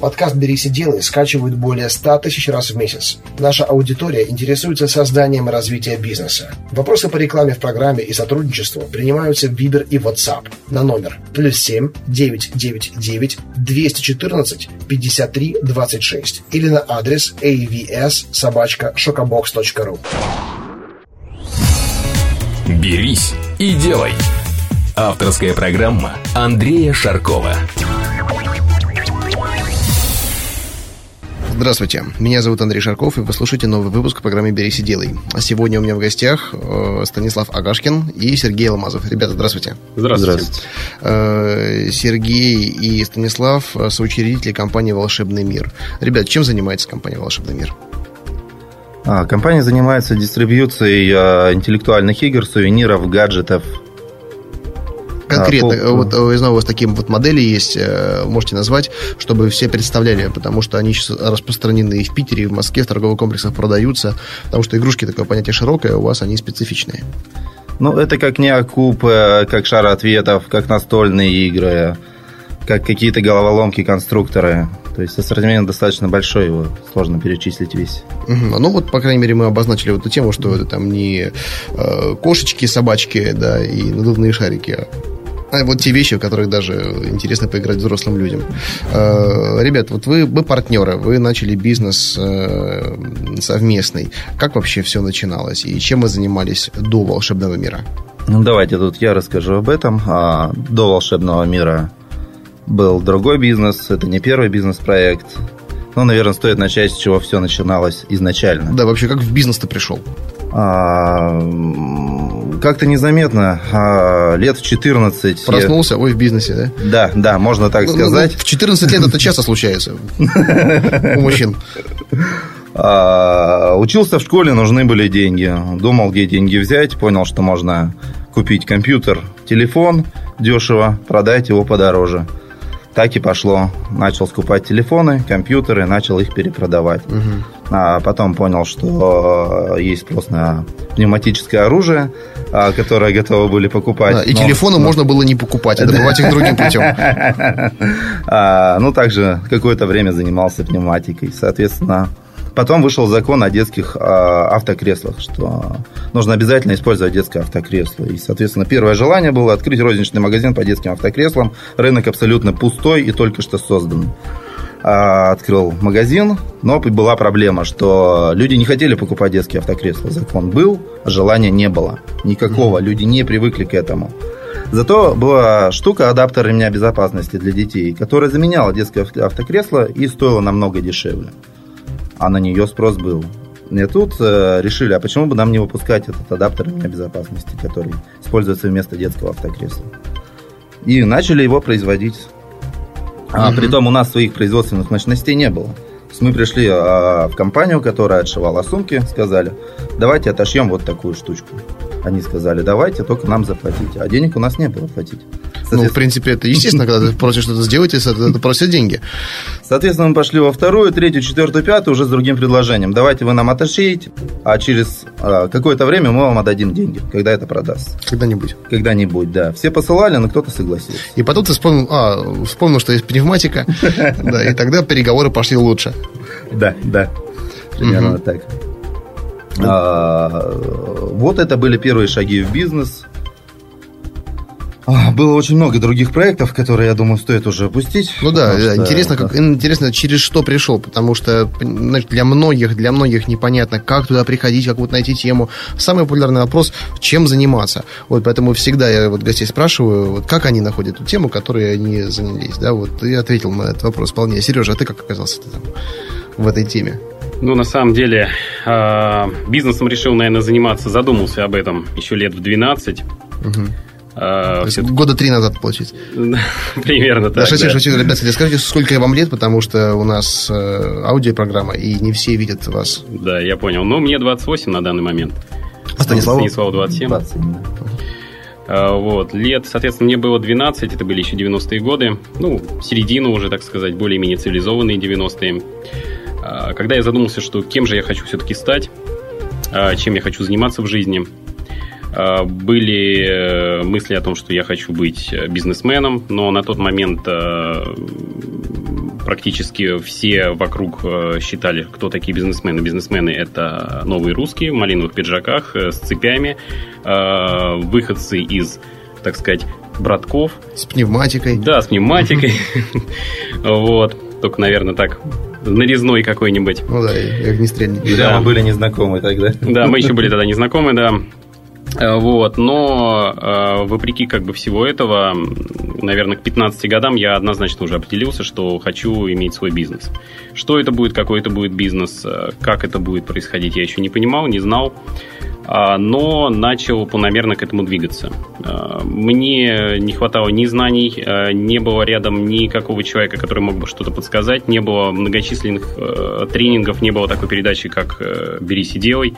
Подкаст «Берись и делай» скачивают более 100 тысяч раз в месяц. Наша аудитория интересуется созданием и развитием бизнеса. Вопросы по рекламе в программе и сотрудничеству принимаются в Viber и WhatsApp на номер плюс 7 999 214 53 26 или на адрес avs собачка шокобокс.ру. «Берись и делай» Авторская программа Андрея Шаркова. Здравствуйте, меня зовут Андрей Шарков, и вы слушаете новый выпуск программы «Берись и делай». А сегодня у меня в гостях э, Станислав Агашкин и Сергей Ломазов. Ребята, здравствуйте. Здравствуйте. здравствуйте. Э, Сергей и Станислав – соучредители компании «Волшебный мир». Ребят, чем занимается компания «Волшебный мир»? А, компания занимается дистрибьюцией а, интеллектуальных игр, сувениров, гаджетов, Конкретно, а, вот я знаю, у вас такие вот модели есть, э, можете назвать, чтобы все представляли, потому что они сейчас распространены и в Питере, и в Москве, в торговых комплексах продаются, потому что игрушки такое понятие широкое, у вас они специфичные. Ну, это как не окуп, как шар ответов, как настольные игры, как какие-то головоломки, конструкторы. То есть ассортимент достаточно большой, его сложно перечислить весь. Угу. Ну вот, по крайней мере, мы обозначили вот эту тему, что это там не э, кошечки, собачки, да, и надувные шарики, а вот те вещи, в которых даже интересно поиграть взрослым людям. Э, ребят, вот вы, вы партнеры, вы начали бизнес э, совместный. Как вообще все начиналось? И чем вы занимались до волшебного мира? Ну, давайте тут я расскажу об этом. А, до волшебного мира был другой бизнес. Это не первый бизнес-проект. Ну, наверное, стоит начать, с чего все начиналось изначально. Да, вообще, как в бизнес ты пришел? А, как-то незаметно, а, лет в 14... Проснулся, я... ой, в бизнесе, да? Да, да, можно так ну, ну сказать. Ну, в 14 лет это часто случается у мужчин. А, учился в школе, нужны были деньги. Думал, где деньги взять, понял, что можно купить компьютер, телефон дешево, продать его подороже. Так и пошло. Начал скупать телефоны, компьютеры, начал их перепродавать. Угу. А потом понял, что э, есть спрос на пневматическое оружие, а, которое готовы были покупать. Да, и но, телефоны но... можно было не покупать, а добывать их другим путем. А, ну, также какое-то время занимался пневматикой. Соответственно, Потом вышел закон о детских э, автокреслах, что нужно обязательно использовать детское автокресло. И, соответственно, первое желание было открыть розничный магазин по детским автокреслам. Рынок абсолютно пустой и только что создан. А, открыл магазин, но была проблема, что люди не хотели покупать детские автокресла. Закон был, а желания не было. Никакого. Люди не привыкли к этому. Зато была штука адаптер ремня безопасности для детей, которая заменяла детское автокресло и стоила намного дешевле а на нее спрос был. И тут э, решили, а почему бы нам не выпускать этот адаптер ремня безопасности, который используется вместо детского автокресла. И начали его производить. А угу. том у нас своих производственных мощностей не было. То есть мы пришли а, в компанию, которая отшивала сумки, сказали, давайте отошьем вот такую штучку. Они сказали, давайте, только нам заплатите. А денег у нас не было платить. Ну, в принципе, это естественно, когда ты просишь что-то сделать, это просят деньги. Соответственно, мы пошли во вторую, третью, четвертую, пятую уже с другим предложением. Давайте вы нам отошьете, а через а, какое-то время мы вам отдадим деньги, когда это продаст. Когда-нибудь. Когда-нибудь, да. Все посылали, но кто-то согласился. И потом ты вспомнил, а, вспомнил, что есть пневматика, да, и тогда переговоры пошли лучше. Да, да. Примерно так. А, вот это были первые шаги в бизнес. А, было очень много других проектов, которые, я думаю, стоит уже опустить. Ну да, что, интересно, да. Как, интересно, через что пришел, потому что знаешь, для многих, для многих непонятно, как туда приходить, как вот найти тему. Самый популярный вопрос, чем заниматься. Вот поэтому всегда я вот гостей спрашиваю, вот как они находят ту тему, которой они занялись, да, вот ты ответил на этот вопрос вполне. Сережа, а ты как оказался там в этой теме? Ну, на самом деле, а, бизнесом решил, наверное, заниматься, задумался об этом еще лет в 12. Угу. А, То года три назад, получается. Примерно так. Да, шучу, да. шучу, ребята, скажите, сколько вам лет, потому что у нас э, аудиопрограмма, и не все видят вас. Да, я понял. Ну, мне 28 на данный момент. А Станиславу? Станиславу 27. 27 да. А, вот. Лет, соответственно, мне было 12, это были еще 90-е годы. Ну, середину уже, так сказать, более-менее цивилизованные 90-е. А, когда я задумался, что кем же я хочу все-таки стать, а, чем я хочу заниматься в жизни, были э, мысли о том, что я хочу быть бизнесменом, но на тот момент практически все вокруг э, считали, кто такие бизнесмены. Бизнесмены – это новые русские в малиновых пиджаках с цепями, выходцы из, так сказать, братков. С пневматикой. Да, с пневматикой. Вот. Только, наверное, так нарезной какой-нибудь. Ну да, и огнестрельник. Да, мы были незнакомы тогда. Да, мы еще были тогда незнакомы, да. Э, вот, но э, вопреки как бы всего этого, наверное, к 15 годам я однозначно уже определился, что хочу иметь свой бизнес. Что это будет, какой это будет бизнес, э, как это будет происходить, я еще не понимал, не знал. А, но начал планомерно к этому двигаться. А, мне не хватало ни знаний, а, не было рядом никакого человека, который мог бы что-то подсказать, не было многочисленных тренингов, не было такой передачи, как «Берись и делай»,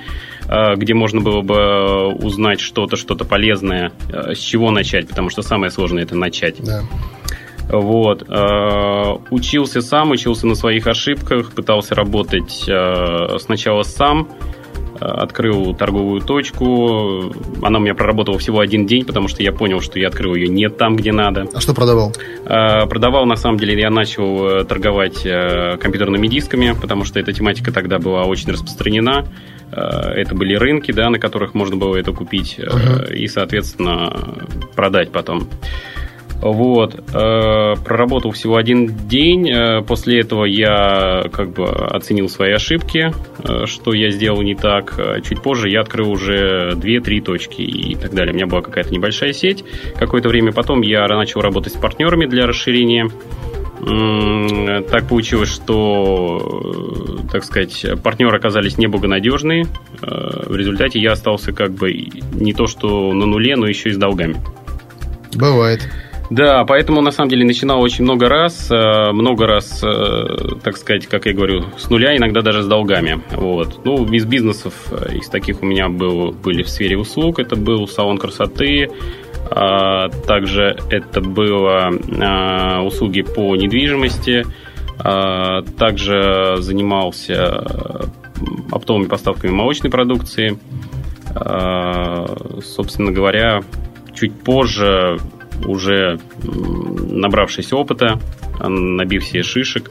где можно было бы узнать что-то, что-то полезное, с чего начать, потому что самое сложное – это начать. Да. Вот. Учился сам, учился на своих ошибках, пытался работать сначала сам, открыл торговую точку. Она у меня проработала всего один день, потому что я понял, что я открыл ее не там, где надо. А что продавал? А, продавал, на самом деле, я начал э, торговать э, компьютерными дисками, потому что эта тематика тогда была очень распространена. Э, это были рынки, да, на которых можно было это купить uh-huh. и, соответственно, продать потом. Вот. Э, проработал всего один день. Э, после этого я как бы оценил свои ошибки, э, что я сделал не так. Чуть позже я открыл уже 2-3 точки и так далее. У меня была какая-то небольшая сеть. Какое-то время потом я начал работать с партнерами для расширения. Так получилось, что, так сказать, партнеры оказались неблагонадежные. В результате я остался как бы не то что на нуле, но еще и с долгами. Бывает. Да, поэтому на самом деле начинал очень много раз, э, много раз, э, так сказать, как я говорю, с нуля, иногда даже с долгами. Вот. Ну, из бизнесов, э, из таких у меня был, были в сфере услуг, это был салон красоты, а, также это было услуги по недвижимости, а, также занимался оптовыми поставками молочной продукции. А, собственно говоря, чуть позже уже набравшись опыта, набив себе шишек.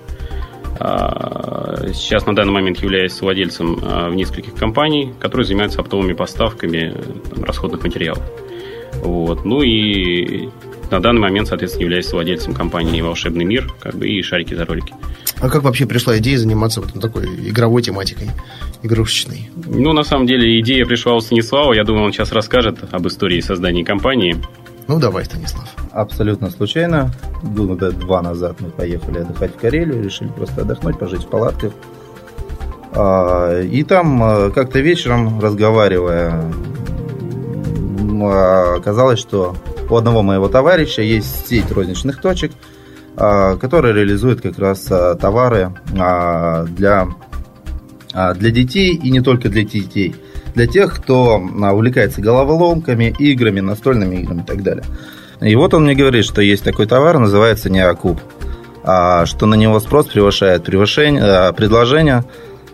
А, сейчас на данный момент являюсь владельцем а, в нескольких компаний, которые занимаются оптовыми поставками там, расходных материалов. Вот. Ну и на данный момент, соответственно, являюсь владельцем компании «Волшебный мир» как бы, и «Шарики за ролики». А как вообще пришла идея заниматься вот такой игровой тематикой, игрушечной? Ну, на самом деле, идея пришла у Станислава. Я думаю, он сейчас расскажет об истории создания компании. Ну, давай, Станислав. Абсолютно случайно. Года два назад мы поехали отдыхать в Карелию, решили просто отдохнуть, пожить в палатках. А, и там а, как-то вечером, разговаривая, оказалось, что у одного моего товарища есть сеть розничных точек, а, которая реализует как раз товары для, для детей и не только для детей – для тех, кто а, увлекается головоломками, играми, настольными играми и так далее. И вот он мне говорит, что есть такой товар, называется неокуб, а, что на него спрос превышает превышение, а, предложение,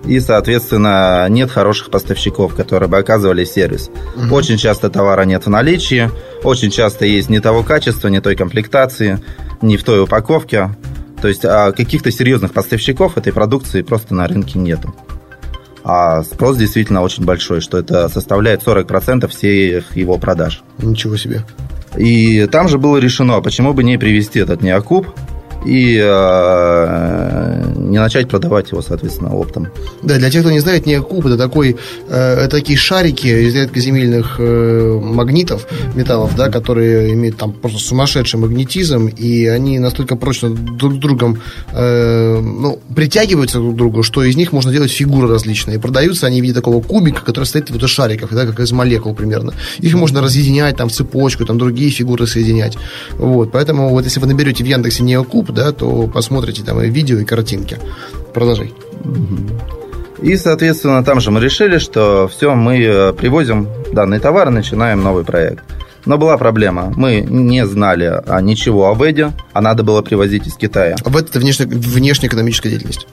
и, соответственно, нет хороших поставщиков, которые бы оказывали сервис. Угу. Очень часто товара нет в наличии, очень часто есть не того качества, не той комплектации, не в той упаковке. То есть каких-то серьезных поставщиков этой продукции просто на рынке нету а спрос действительно очень большой, что это составляет 40% всех его продаж. Ничего себе. И там же было решено, почему бы не привести этот неокуб и э, не начать продавать его, соответственно, оптом. Да, для тех, кто не знает, неокуб это такой, э, такие шарики из редкоземельных э, магнитов, металлов, да, которые имеют там просто сумасшедший магнетизм, и они настолько прочно друг с другом э, ну, притягиваются друг к другу, что из них можно делать фигуры различные. И продаются они в виде такого кубика, который состоит вот из шариков, да, как из молекул примерно. Их можно разъединять там в цепочку, там другие фигуры соединять. Вот, поэтому вот если вы наберете в Яндексе неокуб, да, то посмотрите там и видео, и картинки. Продолжай. И, соответственно, там же мы решили, что все, мы э, привозим данный товар начинаем новый проект. Но была проблема. Мы не знали а, ничего о ВЭДе, а надо было привозить из Китая. А ВЭД – это внешне, внешняя экономическая деятельность?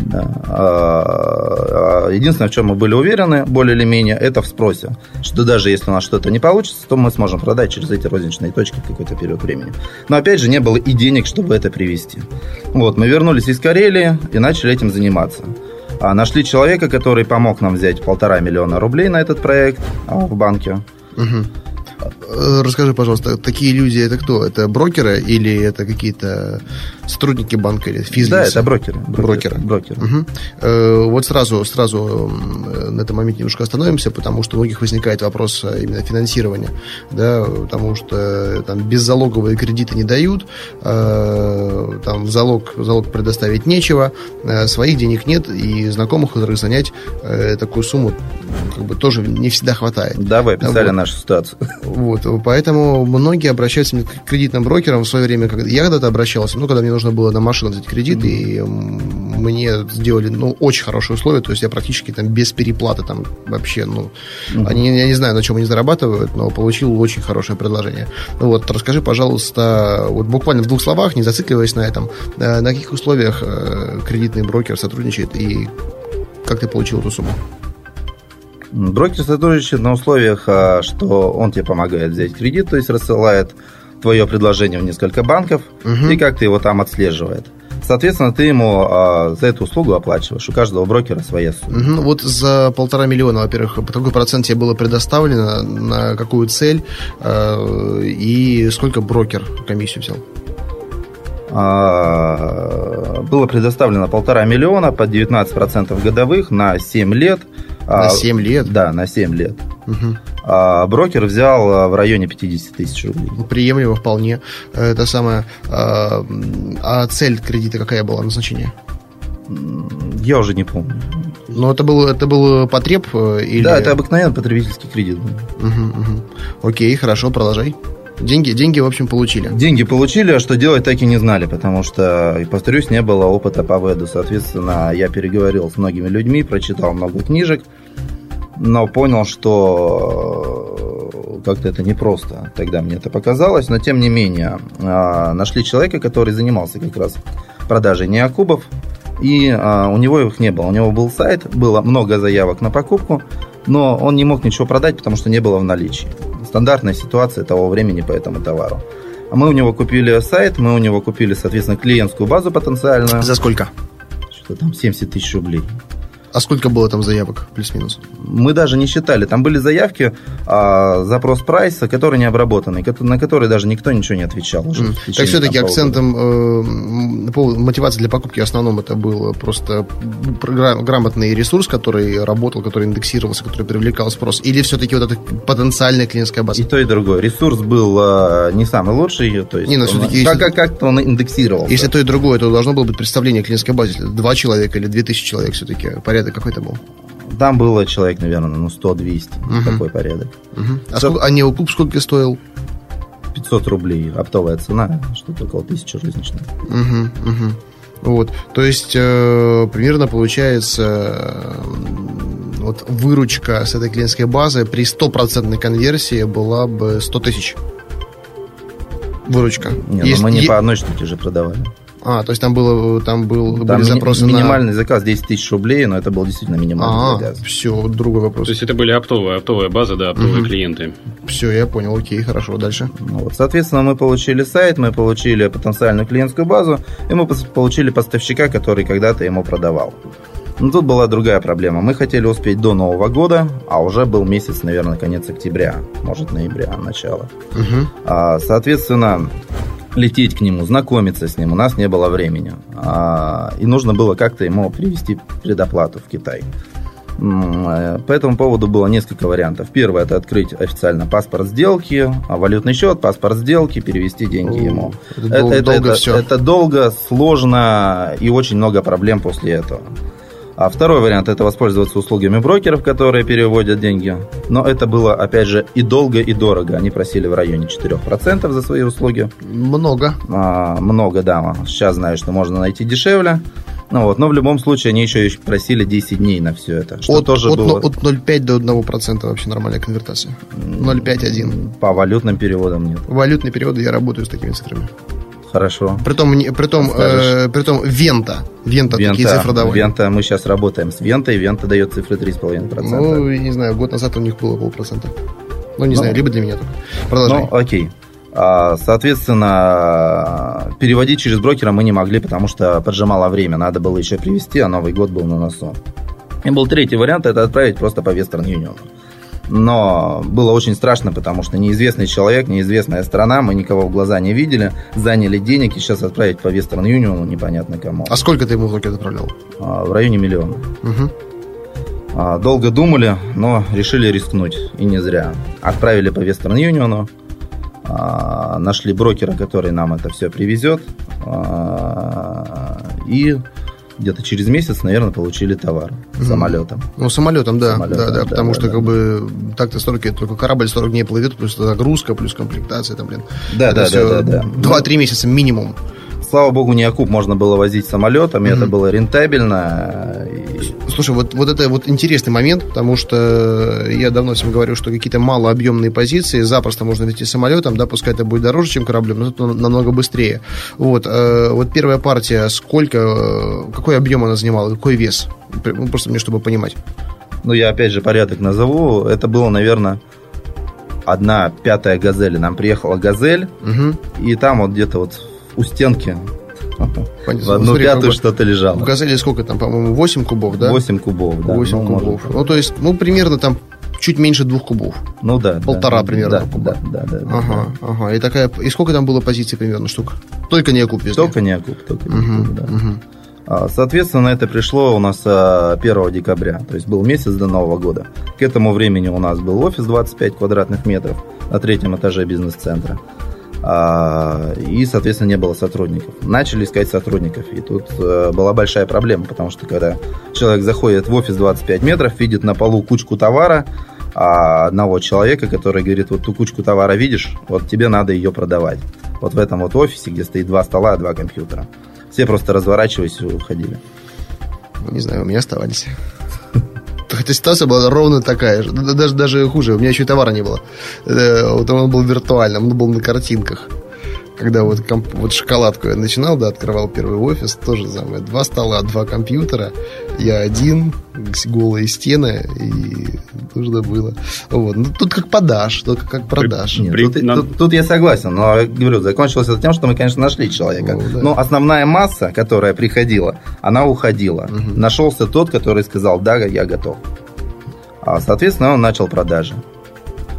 Да. А, а, единственное, в чем мы были уверены, более или менее, это в спросе. Что даже если у нас что-то не получится, то мы сможем продать через эти розничные точки в какой-то период времени. Но опять же, не было и денег, чтобы это привести. Вот, мы вернулись из Карелии и начали этим заниматься. А нашли человека, который помог нам взять полтора миллиона рублей на этот проект в банке. Угу. Э, расскажи, пожалуйста, такие люди это кто? Это брокеры или это какие-то сотрудники банка или физлицы? Да, это брокеры. Брокеры. брокеры. Угу. Вот сразу, сразу на этом моменте немножко остановимся, потому что у многих возникает вопрос э, именно финансирования, да, потому что там беззалоговые кредиты не дают, там в залог, в залог предоставить нечего, своих денег нет, и знакомых, которых занять такую сумму как бы тоже не всегда хватает. Да, вы описали вот. нашу ситуацию. Вот, поэтому многие обращаются к кредитным брокерам в свое время, когда я когда-то обращался, ну, когда мне нужно было на машину взять кредит, и мне сделали, ну, очень хорошие условия, то есть я практически там без переплаты там вообще, ну, mm-hmm. они, я не знаю, на чем они зарабатывают, но получил очень хорошее предложение. Ну, вот, расскажи, пожалуйста, вот буквально в двух словах, не зацикливаясь на этом, э, на каких условиях э, кредитный брокер сотрудничает и как ты получил эту сумму? Брокер сотрудничает на условиях, а, что он тебе помогает взять кредит, то есть рассылает твое предложение в несколько банков, угу. и как ты его там отслеживает. Соответственно, ты ему а, за эту услугу оплачиваешь. У каждого брокера своя сумма. Угу. Вот за полтора миллиона, во-первых, какой процент тебе было предоставлено, на какую цель, а, и сколько брокер комиссию взял? А, было предоставлено полтора миллиона под 19% годовых на 7 лет – на 7 а, лет? Да, на 7 лет. Угу. А брокер взял а, в районе 50 тысяч рублей. Ну, приемлемо вполне. Это самое. А, а цель кредита какая была, назначение? Я уже не помню. Но это был, это был потреб э, или... Да, это обыкновенный потребительский кредит. Угу, угу. Окей, хорошо, продолжай. Деньги, деньги, в общем, получили. Деньги получили, а что делать так и не знали, потому что, повторюсь, не было опыта по веду. Соответственно, я переговорил с многими людьми, прочитал много книжек, но понял, что э, как-то это непросто. Тогда мне это показалось, но тем не менее э, нашли человека, который занимался как раз продажей неокубов, и э, у него их не было. У него был сайт, было много заявок на покупку, но он не мог ничего продать, потому что не было в наличии. Стандартная ситуация того времени по этому товару. А мы у него купили сайт, мы у него купили, соответственно, клиентскую базу потенциальную. За сколько? Что там, 70 тысяч рублей. А сколько было там заявок, плюс-минус? Мы даже не считали. Там были заявки, а, запрос прайса, который не обработанный, на который даже никто ничего не отвечал. Mm. Так все-таки акцентом э, мотивации для покупки в основном это был просто грамотный ресурс, который работал, который индексировался, который привлекал спрос. Или все-таки вот эта потенциальная клиентская база? И то, и другое. Ресурс был э, не самый лучший. То есть не, но ну, все-таки... Как, как, как-то он индексировался. Если то и другое, то должно было быть представление о клиентской базе. Два человека или две тысячи человек все-таки. Порядок порядок какой-то был? Там было человек, наверное, ну 100-200, угу. такой порядок. Угу. А, сколько, а неокуп сколько стоил? 500 рублей, оптовая цена, что-то около 1000 розничных. Угу, угу. Вот, то есть э, примерно получается э, вот выручка с этой клиентской базы при стопроцентной конверсии была бы 100 тысяч. Выручка. Не, Есть, мы не е... по одной штуке же продавали. А, то есть там, было, там был, там были запросы минимальный на... заказ 10 тысяч рублей, но это был действительно минимальный а, заказ. все, другой вопрос. То есть это были оптовые, оптовая база, да, оптовые угу. клиенты. Все, я понял, окей, хорошо, дальше. Ну, вот, соответственно, мы получили сайт, мы получили потенциальную клиентскую базу, и мы получили поставщика, который когда-то ему продавал. Но тут была другая проблема. Мы хотели успеть до Нового года, а уже был месяц, наверное, конец октября, может, ноября, начало. Угу. А, соответственно, лететь к нему, знакомиться с ним. У нас не было времени. А, и нужно было как-то ему привести предоплату в Китай. Э, по этому поводу было несколько вариантов. Первое – это открыть официально паспорт сделки, а валютный счет, паспорт сделки, перевести деньги ему. Это, это, долго, это, долго это, это долго, сложно и очень много проблем после этого. А второй вариант – это воспользоваться услугами брокеров, которые переводят деньги. Но это было, опять же, и долго, и дорого. Они просили в районе 4% за свои услуги. Много. А, много, да. Сейчас знаю, что можно найти дешевле. Ну вот, но в любом случае они еще просили 10 дней на все это. Что от, тоже от, было... от 0,5 до 1% вообще нормальная конвертация. 0,5-1. По валютным переводам нет. Валютные переводы я работаю с такими цифрами. Хорошо. Притом, притом, э, притом Вента. Вента, такие цифры давали. Вента, мы сейчас работаем с Вентой, Вента дает цифры 3,5%. Ну, я не знаю, год назад у них было полпроцента. Ну, не Ну. знаю, либо для меня только. Продолжай. Ну, окей. А, Соответственно, переводить через брокера мы не могли, потому что поджимало время. Надо было еще привезти, а Новый год был на носу. И был третий вариант, это отправить просто по Western Union. Но было очень страшно, потому что неизвестный человек, неизвестная страна, мы никого в глаза не видели, заняли денег и сейчас отправить по Western Union непонятно кому. А сколько ты ему в руки отправлял? А, В районе миллиона. А, Долго думали, но решили рискнуть. И не зря. Отправили по Western Union. а, Нашли брокера, который нам это все привезет. И где-то через месяц, наверное, получили товар самолетом. Ну, самолетом, да. Самолетом, да, да, да, потому да, что, да. как бы, так-то 40, это только корабль 40 дней плывет, плюс загрузка, плюс комплектация, там, блин. Да, да, да, да, да. 2-3 месяца минимум. Слава богу, не окуп можно было возить самолетом, и Мгм. это было рентабельно. И- Слушай, вот, вот это вот интересный момент, потому что я давно всем говорю, что какие-то малообъемные позиции запросто можно вести самолетом, да, пускай это будет дороже, чем кораблем, но зато намного быстрее. Вот, э, вот первая партия, сколько, э, какой объем она занимала, какой вес? Ну, Просто мне, чтобы понимать. Ну, я опять же порядок назову. Это было, наверное, одна пятая газель. Нам приехала газель, Мгм. и там вот где-то вот у стенки Понятно. в одну Смотри, пятую что-то В лежало. «Газели» сколько там, по-моему, 8 кубов, да? 8 кубов, да. 8 ну, кубов. может. Ну, то есть, ну, примерно там чуть меньше двух кубов. Ну да. Полтора да, примерно да, куба. Да, да, да. да, Ага, ага. И такая. И сколько там было позиций примерно штук? Только не окуп да. везли. Только не окуп, только не окуп, да. мгм. А, Соответственно, это пришло у нас а, 1 декабря, то есть был месяц до Нового года. К этому времени у нас был офис 25 квадратных метров на третьем этаже бизнес-центра. А, И, соответственно, не было сотрудников. Начали искать сотрудников. И тут э, была большая проблема, потому что когда человек заходит в офис 25 метров, видит на полу кучку товара, а одного человека, который говорит, вот ту кучку товара видишь, вот тебе надо ее продавать. Вот в этом вот офисе, где стоит два стола, два компьютера. Все просто разворачивались и уходили. Не знаю, у меня оставались. Хотя ситуация была ровно такая же. Да- Даже, даже хуже. У меня еще и товара не было. Э, Вот он был виртуальным, он был на картинках. Когда вот, комп- вот шоколадку я начинал, да, открывал первый офис, тоже самое. Два стола, два компьютера, я один, голые стены, и нужно было. Вот. Ну, тут как подашь, только как продашь. Нет, тут, надо- тут- тут я согласен, но говорю, закончилось это тем, что мы, конечно, нашли человека. Ну, да. Но основная масса, которая приходила, она уходила. Мгм. Нашелся тот, который сказал, да, я готов. А, соответственно, он начал продажи.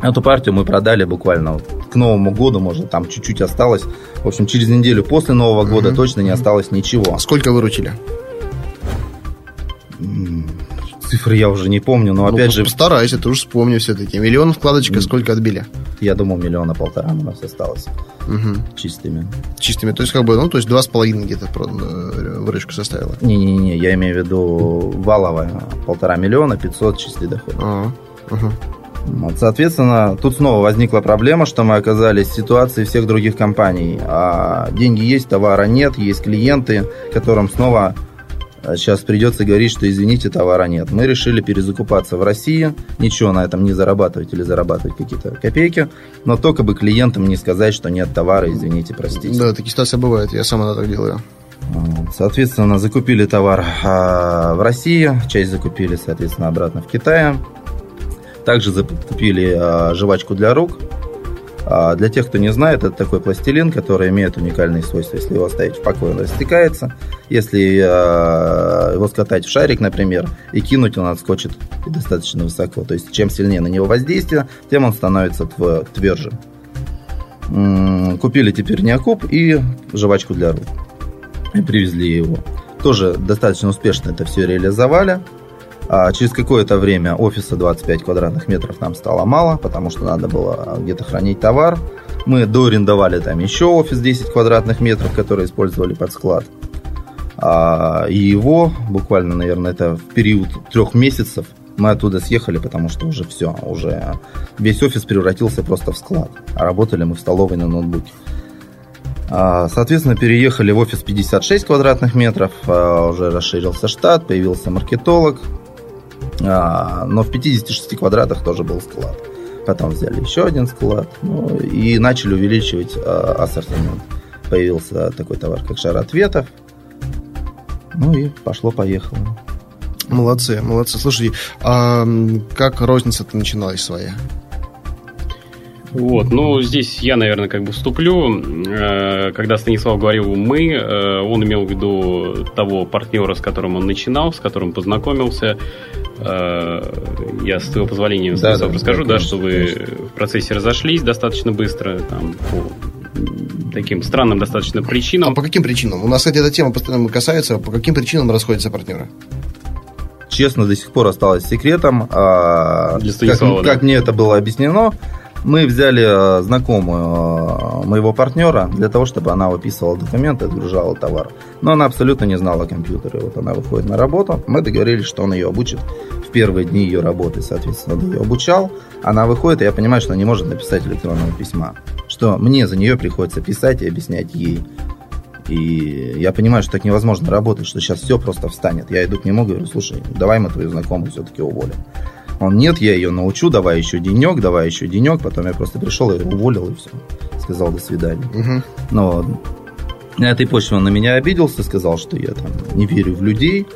Эту партию мы продали буквально вот к Новому году, может, там чуть-чуть осталось. В общем, через неделю после Нового года Мгм. точно не осталось ничего. Сколько выручили? Цифры я уже не помню, но Ну, опять же, Постарайся, ты уж вспомни все-таки. Миллион вкладочка, сколько отбили? я думал, миллиона полтора у нас осталось Мгм. чистыми. Чистыми. То есть, как бы, ну, то есть, два с половиной где-то э, выручка составила. Не-не-не, я имею в виду валовая. Полтора миллиона, 500 чистый доход. А, ага. Соответственно, тут снова возникла проблема, что мы оказались в ситуации всех других компаний. А деньги есть, товара нет, есть клиенты, которым снова а, сейчас придется говорить, что извините, товара нет. Мы решили перезакупаться в России, ничего на этом не зарабатывать или зарабатывать какие-то копейки, но только бы клиентам не сказать, что нет товара, извините, простите. Да, такие ситуации бывают. Я сам иногда так делаю. Соответственно, закупили товар а, в России, часть закупили, соответственно, обратно в Китае. Также закупили а, жвачку для рук. А, Для тех, кто не знает, это такой пластилин, который имеет уникальные свойства. Если его оставить в покое, он растекается. Если а, его скатать в шарик, например, и кинуть, он отскочит достаточно высоко. То есть, чем сильнее на него воздействие, тем он становится тв- тверже. М, Купили теперь неокуп и жвачку для рук и привезли его. Тоже достаточно успешно это все реализовали. А через какое-то время офиса 25 квадратных метров нам стало мало, потому что надо было где-то хранить товар. Мы доарендовали там еще офис 10 квадратных метров, который использовали под склад. А, и его буквально, наверное, это в период трех месяцев мы оттуда съехали, потому что уже все, уже весь офис превратился просто в склад. А работали мы в столовой на ноутбуке. А, Соответственно, переехали в офис 56 квадратных метров, а, уже расширился штат, появился маркетолог, А, но в 56 квадратах тоже был склад. Потом взяли еще один склад ну, и начали увеличивать а, ассортимент. появился такой товар, как шар ответов. Ну и пошло-поехало. Молодцы, молодцы. Слушай, а как розница-то начиналась своя? Вот, ну, здесь я, наверное, как бы вступлю. Э, когда Станислав говорил «мы», э, он имел в виду того партнера, с которым он начинал, с которым познакомился. Э, я, с твоего позволения, да, Станислав, да, расскажу, да, да что вы в процессе разошлись достаточно быстро, там, по таким странным достаточно причинам. А по каким причинам? У нас, кстати, эта тема постоянно касается. По каким причинам расходятся партнеры? Честно, до сих пор осталось секретом. А, Для Станислава, как, да? как мне это было объяснено, мы взяли э, знакомую э, моего партнера для того, чтобы она выписывала документы, отгружала товар. Но она абсолютно не знала компьютеры. Вот она выходит на работу. Мы договорились, что он ее обучит в первые дни ее работы. Соответственно, он ее обучал. Она выходит, и я понимаю, что она не может написать электронного письма. Что мне за нее приходится писать и объяснять ей. И я понимаю, что так невозможно работать, что сейчас все просто встанет. Я иду к нему, говорю, слушай, давай мы твою знакомую все-таки уволим. Он, нет, я ее научу, давай еще денек, давай еще денек. Потом я просто пришел и уволил, и все. Сказал, до свидания. Угу. Но на этой почве он на меня обиделся, сказал, что я там не верю в людей.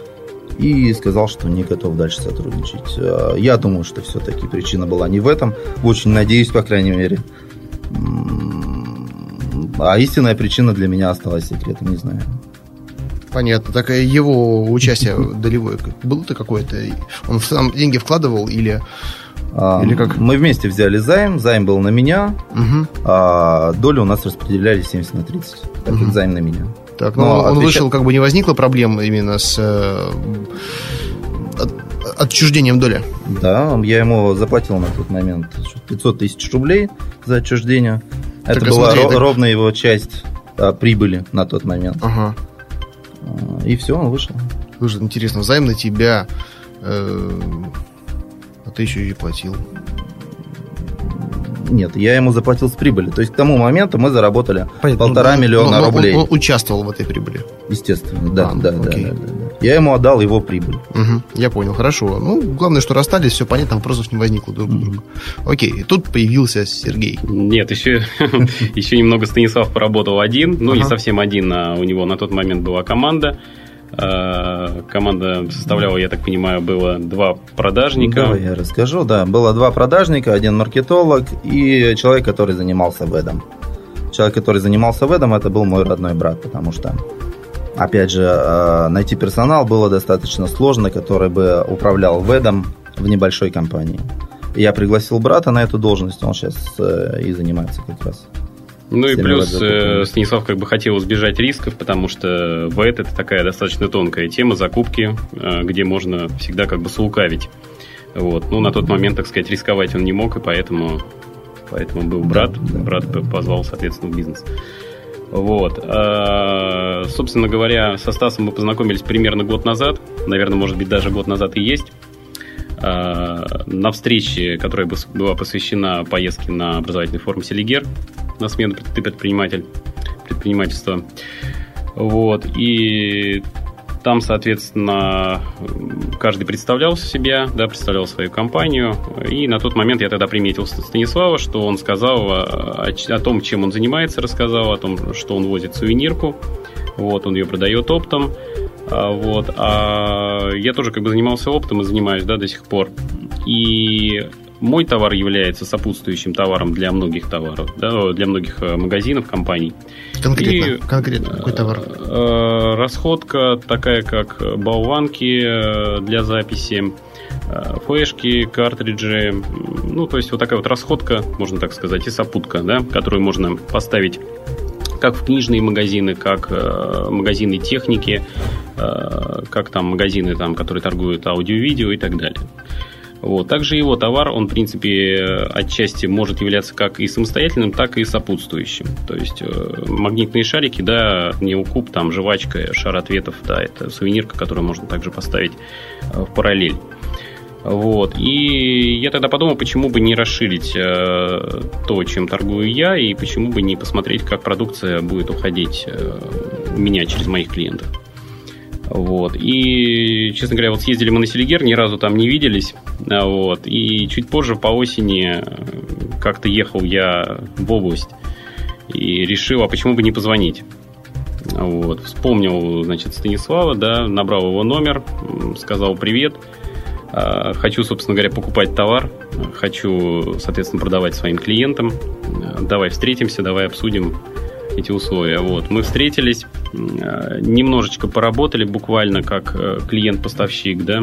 И сказал, что не готов дальше сотрудничать. А, Я думаю, что все-таки причина была не в этом. Очень надеюсь, по крайней мере. А истинная причина для меня осталась секретом, не знаю. Понятно. Так его участие долевое было-то какое-то? Он сам деньги вкладывал или... А, Или как? Мы вместе взяли займ, займ был на меня, Угу. а доли у нас распределяли 70 на 30. Так как займ на меня. Так, ну, Но он отвеча- вышел, как бы не возникло проблем именно с э, от- отчуждением доли. Да, я ему заплатил на тот момент 500 тысяч рублей за отчуждение. Так, Это а была смотри, ро- ровно его часть а, прибыли на тот момент. Ага. А, И все, он вышел. Слушай, интересно, займ на тебя, э, а ты еще и платил. Нет, я ему заплатил с прибыли. То есть к тому моменту мы заработали Понятно. полтора Ну, миллиона ну, ну, рублей. Он, он участвовал в этой прибыли. Естественно, да, А, ну, да, окей. да, да, да. Я ему отдал его прибыль. Мгм, я понял, хорошо. Ну, главное, что расстались, все понятно, вопросов не возникло друг к другу. Окей, и тут появился Сергей. Нет, еще, еще немного Станислав поработал один. Ну, не Ага. совсем один, а у него на тот момент была команда. Э, Команда составляла, я так понимаю, было два продажника. Давай я расскажу. Да, было два продажника, один маркетолог и человек, который занимался ведом. Человек, который занимался ведом, это был мой родной брат, потому что, опять же, э, найти персонал было достаточно сложно, который бы управлял ведом в небольшой компании. Я пригласил брата на эту должность, он сейчас и занимается как раз. Ну и плюс э, Станислав как бы хотел избежать рисков, потому что ВЭТ это такая достаточно тонкая тема закупки, э, где можно всегда как бы слукавить. Вот. Ну, на тот момент, так сказать, рисковать он не мог, и поэтому, поэтому был брат. да, брат да. позвал, соответственно, в бизнес. Вот. А, собственно говоря, со Стасом мы познакомились примерно год назад. Наверное, может быть, даже год назад и есть. А, на встрече, которая была посвящена поездке на образовательный форум Селигер на смену «Ты предприниматель», предпринимательства. Вот. И там, соответственно, каждый представлял себя, да, представлял свою компанию. И на тот момент я тогда приметил Станислава, что он сказал о, о том, чем он занимается, рассказал о том, что он возит сувенирку. Вот, он ее продает оптом. А, Вот, а я тоже как бы занимался оптом и занимаюсь, да, до сих пор. И мой товар является сопутствующим товаром для многих товаров, да, для многих э, магазинов, компаний. Конкретно, И, конкретно, какой товар? Э, Расходка такая, как болванки э, для записи, э, флешки, картриджи. Ну, то есть вот такая вот расходка, можно так сказать, и сопутка, да, которую можно поставить как в книжные магазины, как э, магазины техники, э, как там магазины, там, которые торгуют аудио-видео и так далее. Вот. Также его товар, он, в принципе, э, отчасти может являться как и самостоятельным, так и сопутствующим. То есть э, магнитные шарики, да, неукуб, там жвачка, шар ответов, да, это сувенирка, которую можно также поставить э, в параллель. Вот. И я тогда подумал, почему бы не расширить э, то, чем торгую я, и почему бы не посмотреть, как продукция будет уходить э, у меня через моих клиентов. Вот. И, честно говоря, вот съездили мы на Селигер, ни разу там не виделись. А, Вот. И чуть позже, по осени, э, как-то ехал я в область. и решил, а почему бы не позвонить. Вот. Вспомнил, значит, Станислава, да, набрал его номер, сказал привет. А, хочу, собственно говоря, покупать товар, хочу, соответственно, продавать своим клиентам. Давай встретимся, давай обсудим эти условия. Вот. Мы встретились, немножечко поработали, буквально как э, клиент-поставщик, да,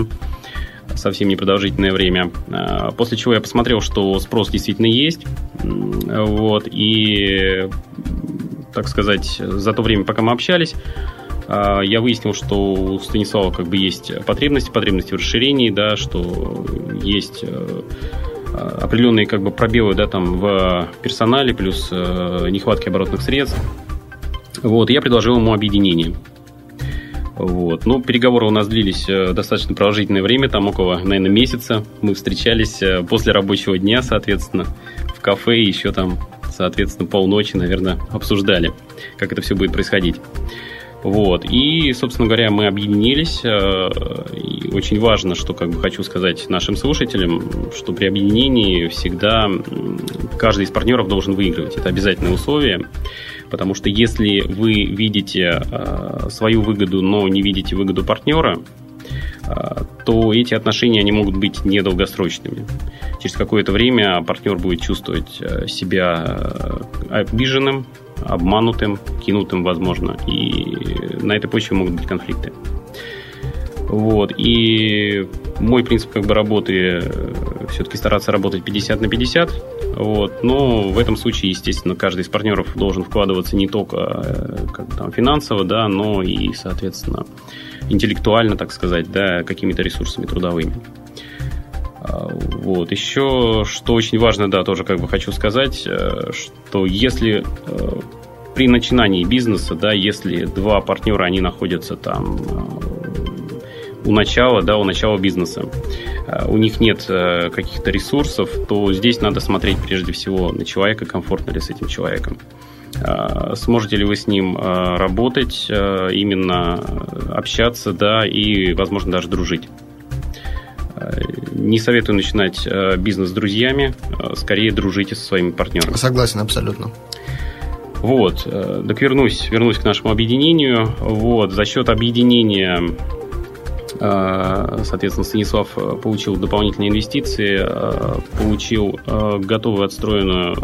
совсем непродолжительное время. А, после чего я посмотрел, что спрос действительно есть. Вот, и так сказать, за то время, пока мы общались, я выяснил, что у Станислава как бы есть потребности, потребности в расширении, да, что есть э, определенные как бы пробелы, да, там в персонале, плюс э, нехватки оборотных средств. Вот, я предложил ему объединение. Вот. Ну, переговоры у нас длились э, достаточно продолжительное время, там около, наверное, месяца. Мы встречались после рабочего дня, соответственно, в кафе, еще там соответственно, полночи, наверное, обсуждали, как это все будет происходить. Вот. И, собственно говоря, мы объединились. Э, и очень важно, что как бы хочу сказать нашим слушателям, что при объединении всегда каждый из партнеров должен выигрывать. Это обязательное условие. Потому что если вы видите э, свою выгоду, но не видите выгоду партнера, э, то эти отношения они могут быть недолгосрочными через какое-то время партнер будет чувствовать э, себя э, обиженным, обманутым, кинутым, возможно. И на этой почве могут быть конфликты. Вот. И мой принцип как бы работы э, все-таки стараться работать 50 на 50. Вот. Но в этом случае, естественно, каждый из партнеров должен вкладываться не только как там, финансово, да, но и, соответственно, интеллектуально, так сказать, да, какими-то ресурсами трудовыми. А, вот. Еще, что очень важно, да, тоже как бы хочу сказать, э, что если э, при начинании бизнеса, да, если два партнера, они находятся там э, у начала, да, у начала бизнеса, у них нет каких-то ресурсов, то здесь надо смотреть прежде всего на человека, комфортно ли с этим человеком. Сможете ли вы с ним работать, именно общаться, да, и, возможно, даже дружить. Не советую начинать э, бизнес с друзьями, э, скорее дружите со своими партнерами. Согласен, абсолютно. Вот, э, так вернусь, вернусь к нашему объединению. Вот, за счет объединения, соответственно, Станислав получил дополнительные инвестиции, получил готовую отстроенную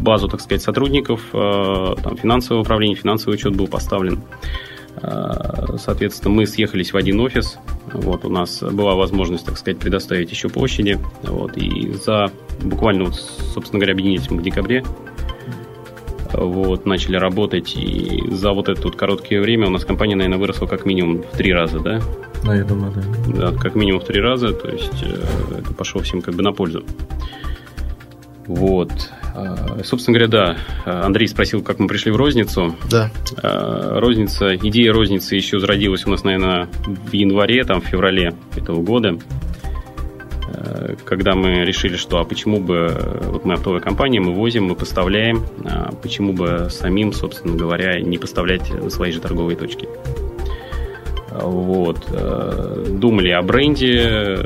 базу, так сказать, сотрудников, там, финансовое управление, финансовый учет был поставлен. Соответственно, мы съехались в один офис. Вот, у нас была возможность, так сказать, предоставить еще площади. Вот, и за буквально, вот, собственно говоря, объединились мы в декабре. Вот, начали работать, и за вот это вот короткое время у нас компания, наверное, выросла как минимум в три раза, да? Ну, я думаю, да. Да, как минимум в три раза, то есть э, это пошло всем как бы на пользу. Вот. А, собственно говоря, да, Андрей спросил, как мы пришли в розницу. Да. А, розница, идея розницы еще зародилась у нас, наверное, в январе, там, в феврале этого года, а, когда мы решили, что а почему бы, вот мы оптовая компания, мы возим, мы поставляем, а почему бы самим, собственно говоря, не поставлять свои же торговые точки. Вот. Э, думали о бренде,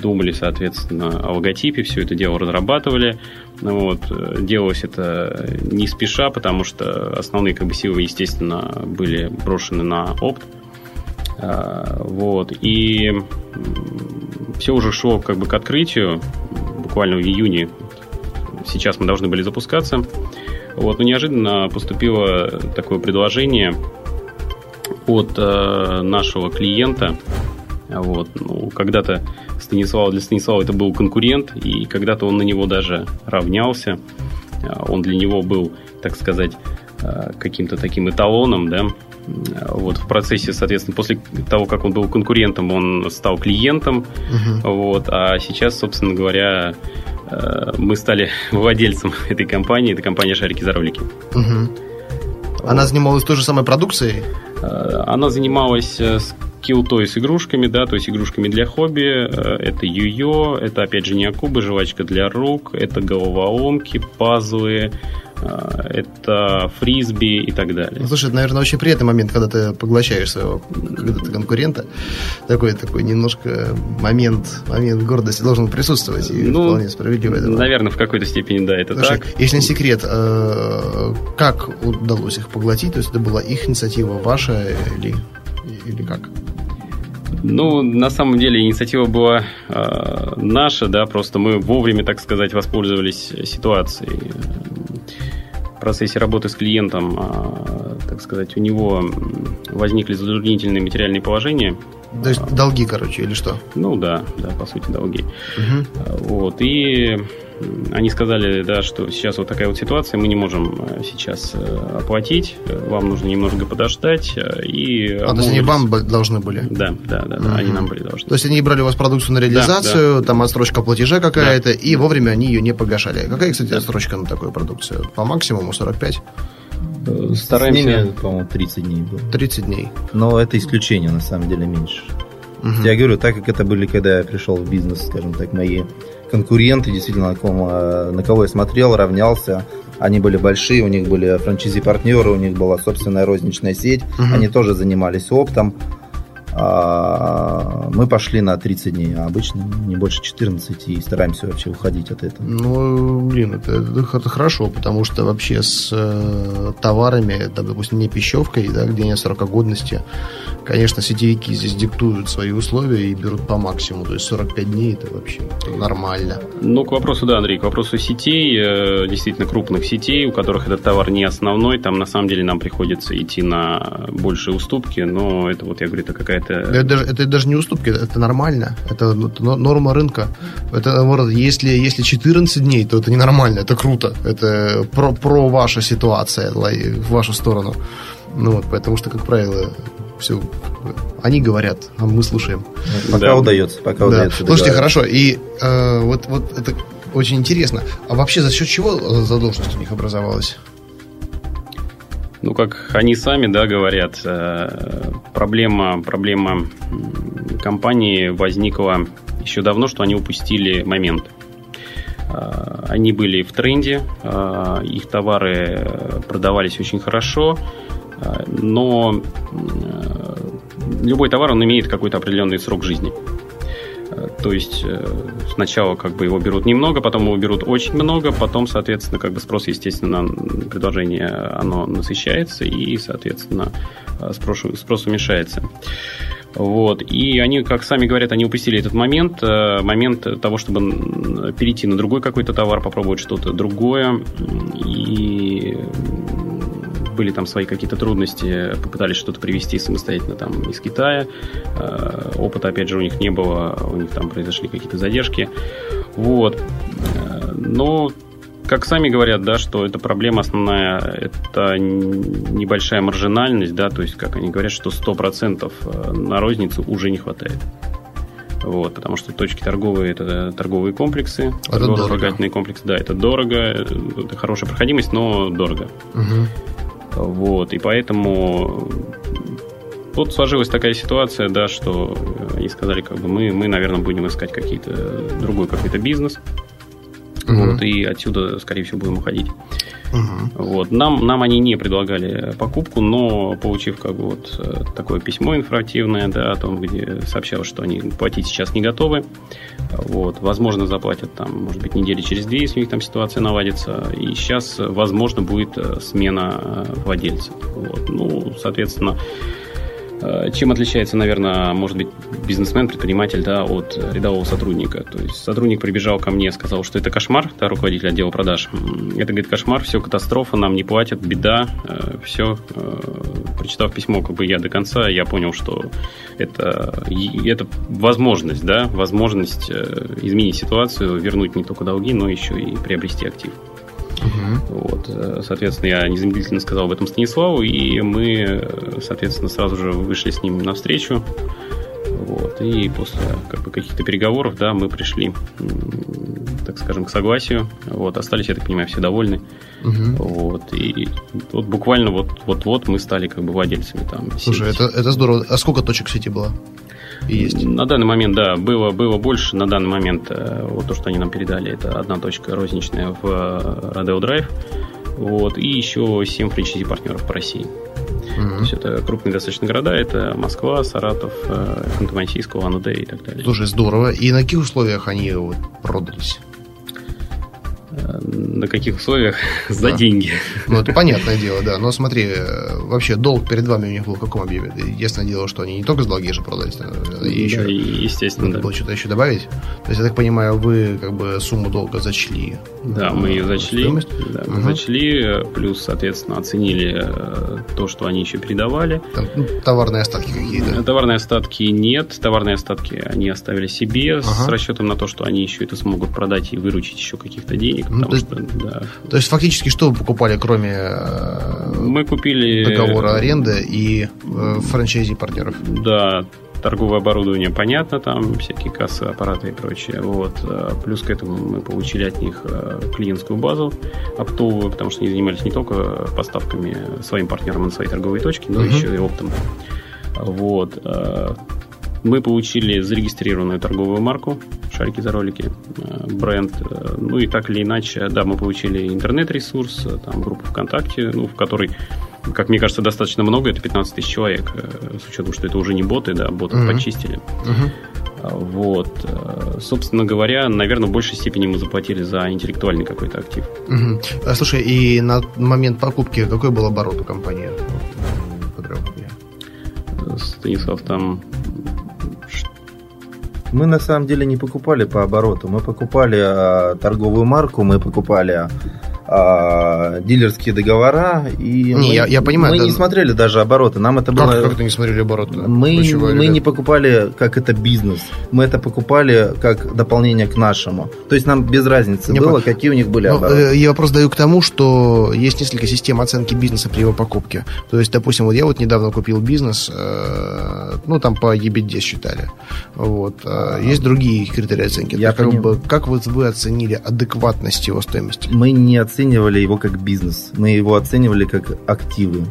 думали, соответственно, о логотипе, все это дело разрабатывали. Вот. Делалось это не спеша, потому что основные как бы, силы, естественно, были брошены на опт. Э, вот. И все уже шло как бы к открытию, буквально в июне. Сейчас мы должны были запускаться. Вот, но неожиданно поступило такое предложение – от э, нашего клиента. Вот. Ну, когда-то Станислав, для Станислава это был конкурент, и когда-то он на него даже равнялся. А, он для него был, так сказать, э, каким-то таким эталоном, да. Вот в процессе, соответственно, после того, как он был конкурентом, он стал клиентом. Uh-huh. Вот, а сейчас, собственно говоря, э, мы стали владельцем этой компании. Это компания Шарики за ролики. Uh-huh. Она занималась той же самой продукцией? Э, она занималась э, Kill Toys игрушками, да, то есть игрушками для хобби. Это юйо, это опять же не акубы, жвачка для рук, это головоломки, пазлы, это фрисби и так далее. Ну, слушай, это, наверное, очень приятный момент, когда ты поглощаешь своего когда-то конкурента. Такой, такой немножко момент, момент гордости должен присутствовать. И ну, вполне справедливо. Это наверное, в какой-то степени, да, это слушай, так. Если не секрет, э, как удалось их поглотить? То есть это была их инициатива, ваша или, или как? Ну, на самом деле инициатива была э, наша, да, просто мы вовремя, так сказать, воспользовались ситуацией. В процессе работы с клиентом, э, так сказать, у него возникли затруднительные материальные положения. То есть долги, короче, или что? Ну да, да, по сути, долги. Угу. Вот, и они сказали, да, что сейчас вот такая вот ситуация, мы не можем э, сейчас э, оплатить, вам нужно немного подождать. Э, и а, то есть они вам должны были? Да, да, да, да они нам были должны. То есть они брали у вас продукцию на реализацию, да, да. там отсрочка платежа какая-то, да. и вовремя они ее не погашали. Какая, кстати, отсрочка на такую продукцию? По максимуму 45? Стараемся... Ними, по-моему, 30 дней было. 30 дней. Но это исключение, на самом деле, меньше. Угу. Я говорю, так как это были, когда я пришел в бизнес, скажем так, мои конкуренты, действительно, на, ком, э, на кого я смотрел, равнялся. Они были большие, у них были франчизи-партнеры, у них была собственная розничная сеть, угу. они тоже занимались оптом. А, мы пошли на 30 дней, а обычно не больше 14, и стараемся вообще уходить от этого. Ну, блин, это, это, это хорошо, потому что вообще с э, товарами, там, допустим, не пищевкой, да, где нет срока годности, конечно, сетевики здесь диктуют свои условия и берут по максимуму, то есть 45 дней это вообще нормально. Ну, к вопросу, да, Андрей, к вопросу сетей, э, действительно крупных сетей, у которых этот товар не основной, там на самом деле нам приходится идти на большие уступки, но это вот, я говорю, это какая это... Это даже, это даже не уступки, это нормально. Это норма рынка. Это, наоборот, если, если 14 дней, то это ненормально, это круто. Это про, про ваша ситуация, в вашу сторону. Ну вот, потому что, как правило, все они говорят, а мы слушаем. Пока да. удается, пока да. удается. Слушайте, хорошо. И э, вот, вот это очень интересно. А вообще за счет чего задолженность у них образовалась? Ну, как они сами, да, говорят, э, проблема, проблема компании возникла еще давно, что они упустили момент. Э, они были в тренде, э, их товары продавались очень хорошо, но любой товар, он имеет какой-то определенный срок жизни. То есть э, сначала как бы его берут немного, потом его берут очень много, потом, соответственно, как бы спрос, естественно, предложение оно насыщается и, соответственно, э, спрос, спрос уменьшается. Вот. И они, как сами говорят, они упустили этот момент, э, момент того, чтобы перейти на другой какой-то товар, попробовать что-то другое. И были там свои какие-то трудности, попытались что-то привезти самостоятельно там из Китая. Э, опыта, опять же, у них не было, у них там произошли какие-то задержки. Вот. Э, но как сами говорят, да, что эта проблема основная, это небольшая маржинальность, да, то есть, как они говорят, что 100% э, на розницу уже не хватает. Вот, потому что точки торговые это торговые комплексы, торгово-развлекательные комплексы, да, это дорого, это хорошая проходимость, но дорого. Угу. Вот, и поэтому вот сложилась такая ситуация, да, что они сказали, как бы мы, мы, наверное, будем искать какие-то другой какой-то бизнес. Угу. Вот, и отсюда, скорее всего, будем уходить. Угу. Вот. Нам, нам они не предлагали покупку, но получив как бы вот э, такое письмо информативное, да, о том, где сообщалось, что они платить сейчас не готовы. Вот. Возможно, заплатят там, может быть, недели через две, если у них там ситуация наладится. И сейчас, возможно, будет э, смена э, владельца. Вот. Ну, соответственно, чем отличается, наверное, может быть, бизнесмен, предприниматель, да, от рядового сотрудника? То есть сотрудник прибежал ко мне, сказал, что это кошмар, да, руководитель отдела продаж. Это, говорит, кошмар, все, катастрофа, нам не платят, беда, э, все. Э, прочитав письмо, как бы я до конца, я понял, что это, это возможность, да, возможность изменить ситуацию, вернуть не только долги, но еще и приобрести актив. Угу. Вот, э, соответственно, я незамедлительно сказал об этом Станиславу, и мы, соответственно, сразу же вышли с ним навстречу. Вот, и после как бы, каких-то переговоров, да, мы пришли, так скажем, к согласию. Вот, остались, я так понимаю, все довольны. Угу. Вот, и вот буквально вот, вот-вот мы стали как бы владельцами там. Слушай, это, это здорово. А сколько точек сети было? Есть? На данный момент, да, было, было больше. На данный момент, э, вот то, что они нам передали, это одна точка розничная в Rodeo э, Drive. Вот, и еще 7 франчайзи-партнеров по России. Mm-hmm. То есть это крупные достаточно города, это Москва, Саратов, э, Ханты-Мансийск, Улан-Удэ и так далее. Слушай, здорово. И на каких условиях они вот продались? На каких условиях? За деньги. Ну, это понятное дело, да. Но смотри, э, вообще долг перед вами у них был в каком объеме? Ясное дело, что они не только с долги же продались, и еще, естественно, надо да. было что-то еще добавить. То есть, я так понимаю, вы как бы сумму долга зачли. Да, мы ее зачли. Да, мы угу. зачли, плюс, соответственно, оценили э, то, что они еще передавали. Там, ну, товарные остатки какие-то? Товарные остатки нет. Товарные остатки они оставили себе ага. с расчетом на то, что они еще это смогут продать и выручить еще каких-то денег. Ну, то, что, да. то есть фактически что вы покупали, кроме э, мы купили договора аренды и э, франчайзи партнеров? Да, торговое оборудование, понятно, там всякие кассы, аппараты и прочее. Вот. Э, плюс к этому мы получили от них э, клиентскую базу оптовую, потому что они занимались не только поставками своим партнерам на свои торговые точки, но uh-huh. еще и оптом. Вот. Мы получили зарегистрированную торговую марку «Шарики за ролики», э, бренд. Э, ну и так или иначе, да, мы получили интернет-ресурс, э, там группу ВКонтакте, ну, в которой как мне кажется, достаточно много, это 15 тысяч человек, с учетом, что это уже не боты, да, ботов uh-huh. почистили. Uh-huh. Вот. Собственно говоря, наверное, в большей степени мы заплатили за интеллектуальный какой-то актив. Uh-huh. Слушай, и на момент покупки какой был оборот у компании? Станислав, там мы на самом деле не покупали по обороту. Мы покупали а, торговую марку, мы покупали а, дилерские договора. И не, мы, я, я понимаю. Мы да... не смотрели даже обороты. Нам это как, было. Как это не смотрели обороты? Мы, мы не покупали как это бизнес. Мы это покупали как дополнение к нашему. То есть нам без разницы не было, по... какие у них были ну, обороты. Э, я вопрос даю к тому, что есть несколько систем оценки бизнеса при его покупке. То есть, допустим, вот я вот недавно купил бизнес, э, ну там по EBITDA считали. Вот. Э, есть другие критерии оценки. Я как, бы, как вот вы оценили адекватность его стоимости? Мы не оценивали его как бизнес. Мы его оценивали как активы.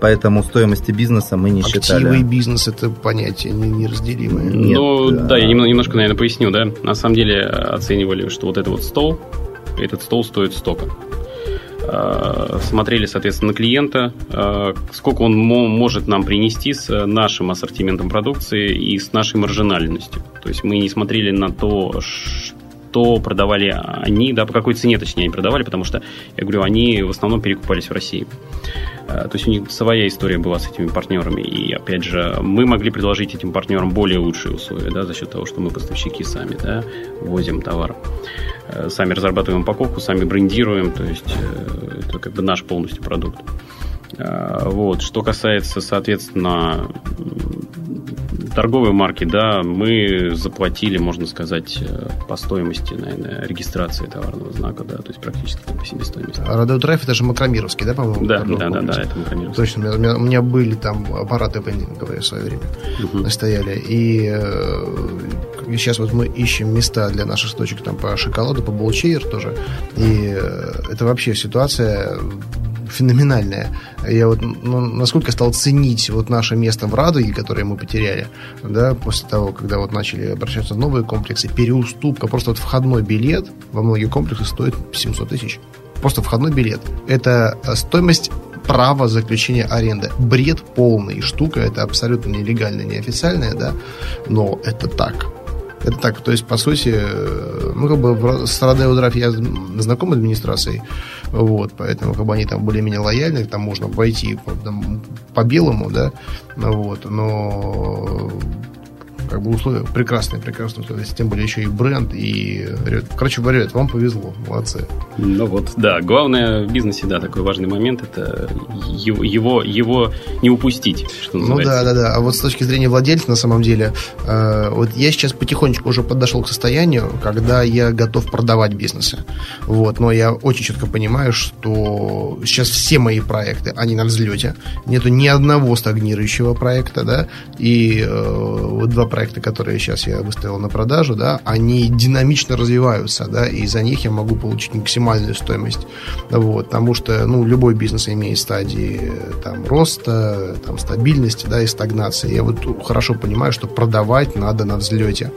Поэтому стоимости бизнеса мы не Активы считали. Активы и бизнес это понятие неразделимое. Нет, ну да, да я немножко, наверное, поясню, да. На самом деле оценивали, что вот это вот стол, этот стол стоит столько. А, смотрели, соответственно, на клиента, а, сколько он может нам принести с нашим ассортиментом продукции и с нашей маржинальностью. То есть мы не смотрели на то, что продавали они, да, по какой цене, точнее, они продавали, потому что, я говорю, они в основном перекупались в России. Э, то есть у них своя история была с этими партнерами. И опять же, мы могли предложить этим партнерам более лучшие условия, да, за счет того, что мы поставщики сами, да, возим товар. Э, сами разрабатываем упаковку, сами брендируем, то есть э, это как бы наш полностью продукт. Вот. Что касается, соответственно, торговой марки, да, мы заплатили, можно сказать, э, по стоимости, наверное, регистрации товарного знака, да, то есть практически по себестоимости. А Радио Драйв это же Макромировский, да, по-моему? Да, да, да, да, это Макромировский. Точно, у меня, у меня были там аппараты вендинговые в свое время угу. стояли, и э, сейчас вот мы ищем места для наших точек там по шоколаду, по булчейр тоже, и э, это вообще ситуация феноменальная. Я вот ну, насколько стал ценить вот наше место в Радуге, которое мы потеряли, да, после того, когда вот начали обращаться новые комплексы, переуступка, просто вот входной билет во многие комплексы стоит 700 тысяч. Просто входной билет. Это э, стоимость право заключения аренды. Бред полный. Штука это абсолютно нелегальная, неофициальная, да, но это так. Это так, то есть, по сути, ну, как бы с Родео Драйв я знаком администрацией, вот, поэтому как бы они там более-менее лояльны, там можно войти по, по белому, да, вот, но как бы условия прекрасные, прекрасные условия. Тем более еще и бренд, и... Короче говоря, вам повезло, молодцы. Ну вот, да, главное в бизнесе, да, такой важный момент, это его, его, его не упустить, что Ну да, да, да. А вот с точки зрения владельца, на самом деле, э, вот я сейчас потихонечку уже подошел к состоянию, когда я готов продавать бизнесы. Вот, но я очень четко понимаю, что сейчас все мои проекты, они на взлете. Нету ни одного стагнирующего проекта, да, и э, вот два проекта проекты, которые сейчас я выставил на продажу, да, они динамично развиваются, да, и за них я могу получить максимальную стоимость, вот, потому что, ну, любой бизнес имеет стадии там роста, там стабильности, да, и стагнации. Я вот хорошо понимаю, что продавать надо на взлете,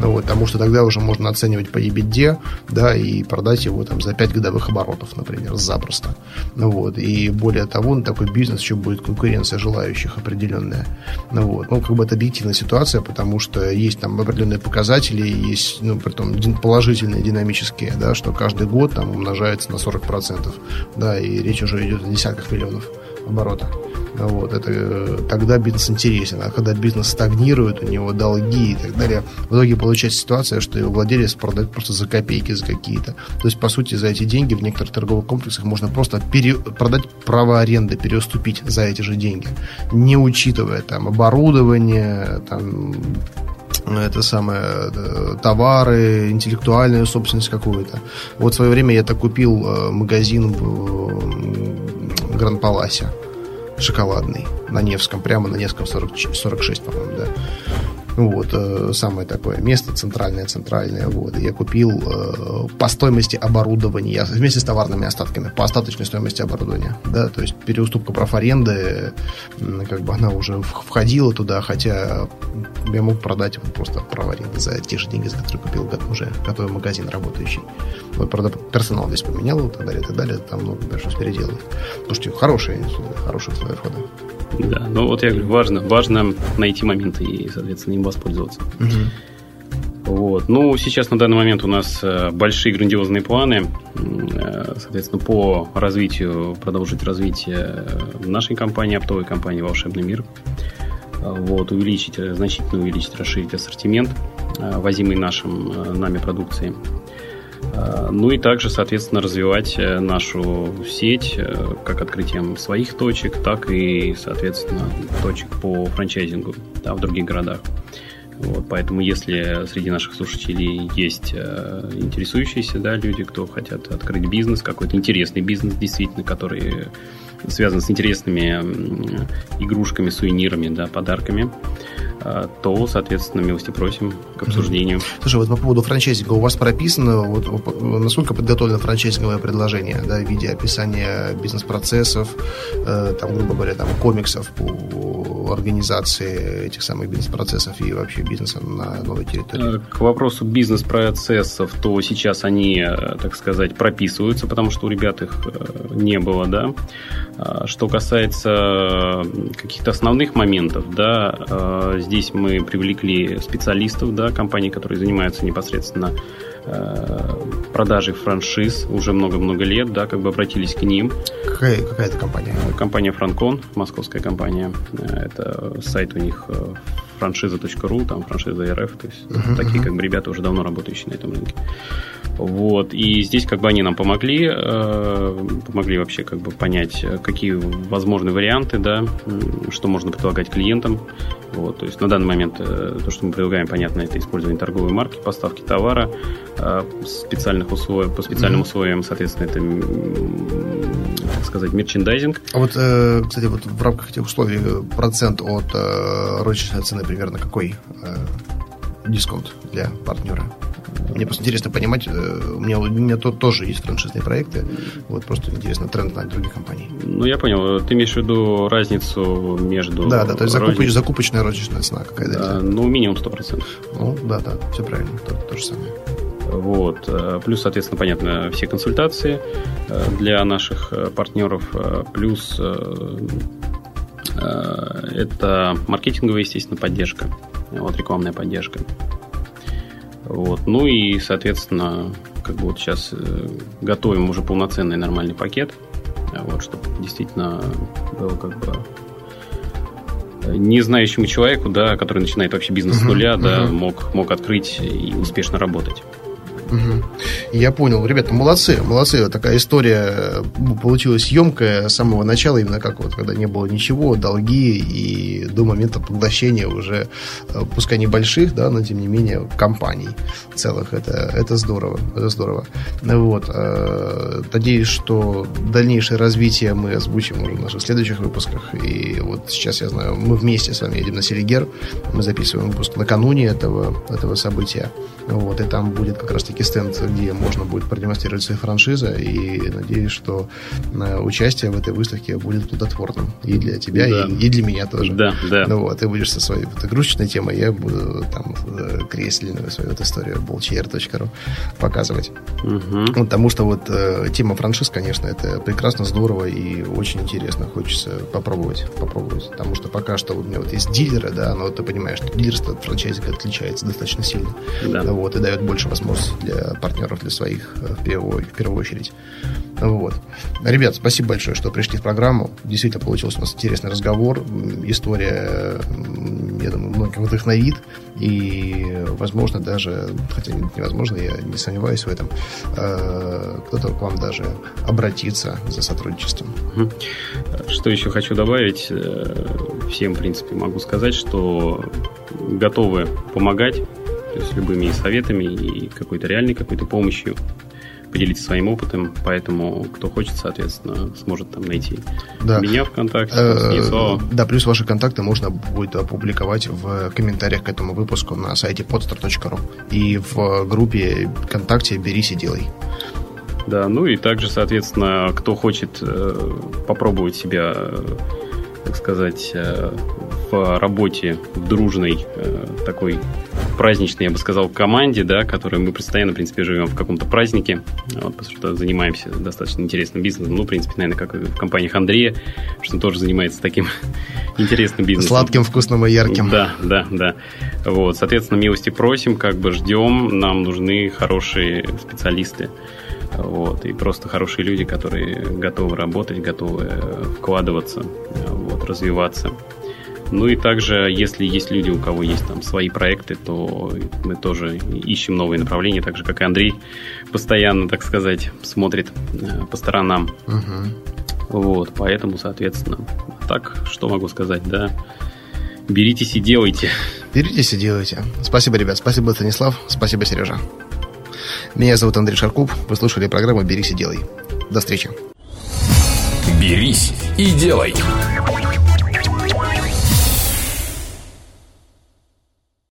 вот, потому что тогда уже можно оценивать по EBITDA, да, и продать его там за 5 годовых оборотов, например, запросто, вот, и более того, на такой бизнес еще будет конкуренция желающих определенная, вот, ну, как бы это объективная ситуация, потому что есть там определенные показатели, есть, ну, при том положительные, динамические, да, что каждый год там умножается на 40%, да, и речь уже идет о десятках миллионов оборота. Вот, это э, тогда бизнес интересен. А когда бизнес стагнирует, у него долги и так далее, в итоге получается ситуация, что его владелец продает просто за копейки, за какие-то. То есть, по сути, за эти деньги в некоторых торговых комплексах можно просто пере... продать право аренды, переуступить за эти же деньги, не учитывая там оборудование, там это самое, э, товары, интеллектуальную собственность какую-то. Вот в свое время я так купил э, магазин Гранд Паласе шоколадный на Невском, прямо на Невском 40, 46, по-моему, да. Вот, э, самое такое место, центральное, центральное. Вот, я купил э, по стоимости оборудования, вместе с товарными остатками, по остаточной стоимости оборудования. Да, то есть переуступка прав аренды, как бы она уже входила туда, хотя я мог продать вот просто прав аренды за те же деньги, за которые купил уже готовый магазин работающий. Вот, правда, персонал здесь поменял и так далее, и так далее. Там много пришлось переделать. Потому что хорошие, хорошие условия входа. Да, ну вот я говорю, важно, важно найти моменты и, соответственно, им воспользоваться. Угу. Вот. Ну, сейчас на данный момент у нас э, большие грандиозные планы, э, соответственно, по развитию, продолжить развитие нашей компании, оптовой компании «Волшебный мир». Вот, увеличить, значительно увеличить, расширить ассортимент, э, возимый нашим, нами продукции. Э, ну и также, соответственно, развивать э, нашу сеть э, как открытием своих точек, так и, соответственно, точек по франчайзингу да, в других городах. Вот, поэтому, если среди наших слушателей есть э, интересующиеся да, люди, кто хотят открыть бизнес, какой-то интересный бизнес, действительно, который связан с интересными игрушками, сувенирами, да, подарками, то, соответственно, милости просим к обсуждению. Слушай, вот по поводу франчайзинга, у вас прописано, вот, насколько подготовлено франчайзинговое предложение, да, в виде описания бизнес-процессов, э, там, грубо говоря, там, комиксов по организации этих самых бизнес-процессов и вообще бизнеса на новой территории? Э, к вопросу бизнес-процессов, то сейчас они, э, так сказать, прописываются, потому что у ребят их не было, да. Что касается каких-то основных моментов, да, здесь мы привлекли специалистов, да, компаний, которые занимаются непосредственно э, продажей франшиз уже много-много лет, да, как бы обратились к ним. Какая, какая это компания? Компания Франкон, московская компания. Это сайт у них э, франшиза.ру, там франшиза РФ, то есть uh-huh, такие как бы ребята уже давно работающие на этом рынке. Вот. И здесь как бы они нам помогли, э, помогли вообще как бы понять, какие возможны варианты, да, что можно предлагать клиентам. Вот. То есть на данный момент э, то, что мы предлагаем, понятно, это использование торговой марки, поставки товара, э, специальных условий, по специальным mm-hmm. условиям, соответственно, это, так сказать, мерчендайзинг. А вот, кстати, вот в рамках этих условий процент от розничной цены примерно какой дисконт для партнера? Мне просто интересно понимать, э, у меня, у меня тут тоже есть франшизные проекты, вот просто интересно тренд на других компаний. Ну, я понял, ты имеешь в виду разницу между... Да, да, то есть закупоч, закупочная розничная цена какая-то. Да, ну, минимум 100%. Ну, да, да, все правильно, то, то же самое. Вот. Э, плюс, соответственно, понятно, все консультации э, для наших партнеров. Плюс это маркетинговая, естественно, поддержка. Вот рекламная поддержка. Вот. Ну и, соответственно, как бы вот сейчас э, готовим уже полноценный нормальный пакет, вот, чтобы действительно было как бы э, не знающему человеку, да, который начинает вообще бизнес с нуля, uh-huh. да, мог, мог открыть и успешно работать. Угу. Я понял. Ребята, молодцы, молодцы. Такая история э, получилась емкая с самого начала, именно как вот, когда не было ничего, долги, и до момента поглощения уже, э, пускай небольших, да, но тем не менее, компаний целых. Это, это здорово, это здорово. Вот. Э, надеюсь, что дальнейшее развитие мы озвучим уже в наших следующих выпусках. И вот сейчас, я знаю, мы вместе с вами едем на Селигер, мы записываем выпуск накануне этого, этого события. Вот, и там будет как раз-таки стенд, где можно будет продемонстрировать свои франшизы. И надеюсь, что э, участие в этой выставке будет плодотворным и для тебя, да. и, и для меня тоже. Да, да. Ну вот, ты будешь со своей вот, игрушечной темой, я буду там э, кресельную свою вот историю bolchair.ru показывать. Угу. Потому что вот э, тема франшиз, конечно, это прекрасно, здорово и очень интересно. Хочется попробовать, попробовать. Потому что пока что у меня вот есть дилеры, да, но ты понимаешь, что дилерство от франчайзинга отличается достаточно сильно. Да вот, и дает больше возможностей для партнеров, для своих э, в первую, в первую очередь. Вот. Ребят, спасибо большое, что пришли в программу. Действительно получился у нас интересный разговор. История, я думаю, многих вдохновит. И, возможно, даже, хотя невозможно, я не сомневаюсь в этом, э, кто-то к вам даже обратится за сотрудничеством. Что еще хочу добавить? Э, всем, в принципе, могу сказать, что готовы помогать то есть любыми советами и какой-то реальной какой-то помощью поделиться своим опытом, поэтому кто хочет, соответственно, сможет там найти да. меня ВКонтакте, э, Да, плюс ваши контакты можно будет опубликовать в комментариях к этому выпуску на сайте podstar.ru и в группе ВКонтакте «Берись и делай». Да, ну и также, соответственно, кто хочет э, попробовать себя, так сказать, э, в работе в дружной э, такой праздничной, я бы сказал, команде, да, которой мы постоянно, в принципе, живем в каком-то празднике, вот, потому что занимаемся достаточно интересным бизнесом, ну, в принципе, наверное, как и в компаниях Андрея, что он тоже занимается таким интересным бизнесом. Сладким, вкусным и ярким. Да, да, да. Вот, соответственно, милости просим, как бы ждем, нам нужны хорошие специалисты. Вот, и просто хорошие люди, которые готовы работать, готовы вкладываться, вот, развиваться. Ну и также, если есть люди, у кого есть там свои проекты, то мы тоже ищем новые направления, так же, как и Андрей постоянно, так сказать, смотрит э, по сторонам. Угу. Вот, поэтому, соответственно, так, что могу сказать, да, беритесь и делайте. Беритесь и делайте. Спасибо, ребят. Спасибо, Станислав. Спасибо, Сережа. Меня зовут Андрей Шаркуб. Вы слушали программу «Берись и делай». До встречи. «Берись и делай».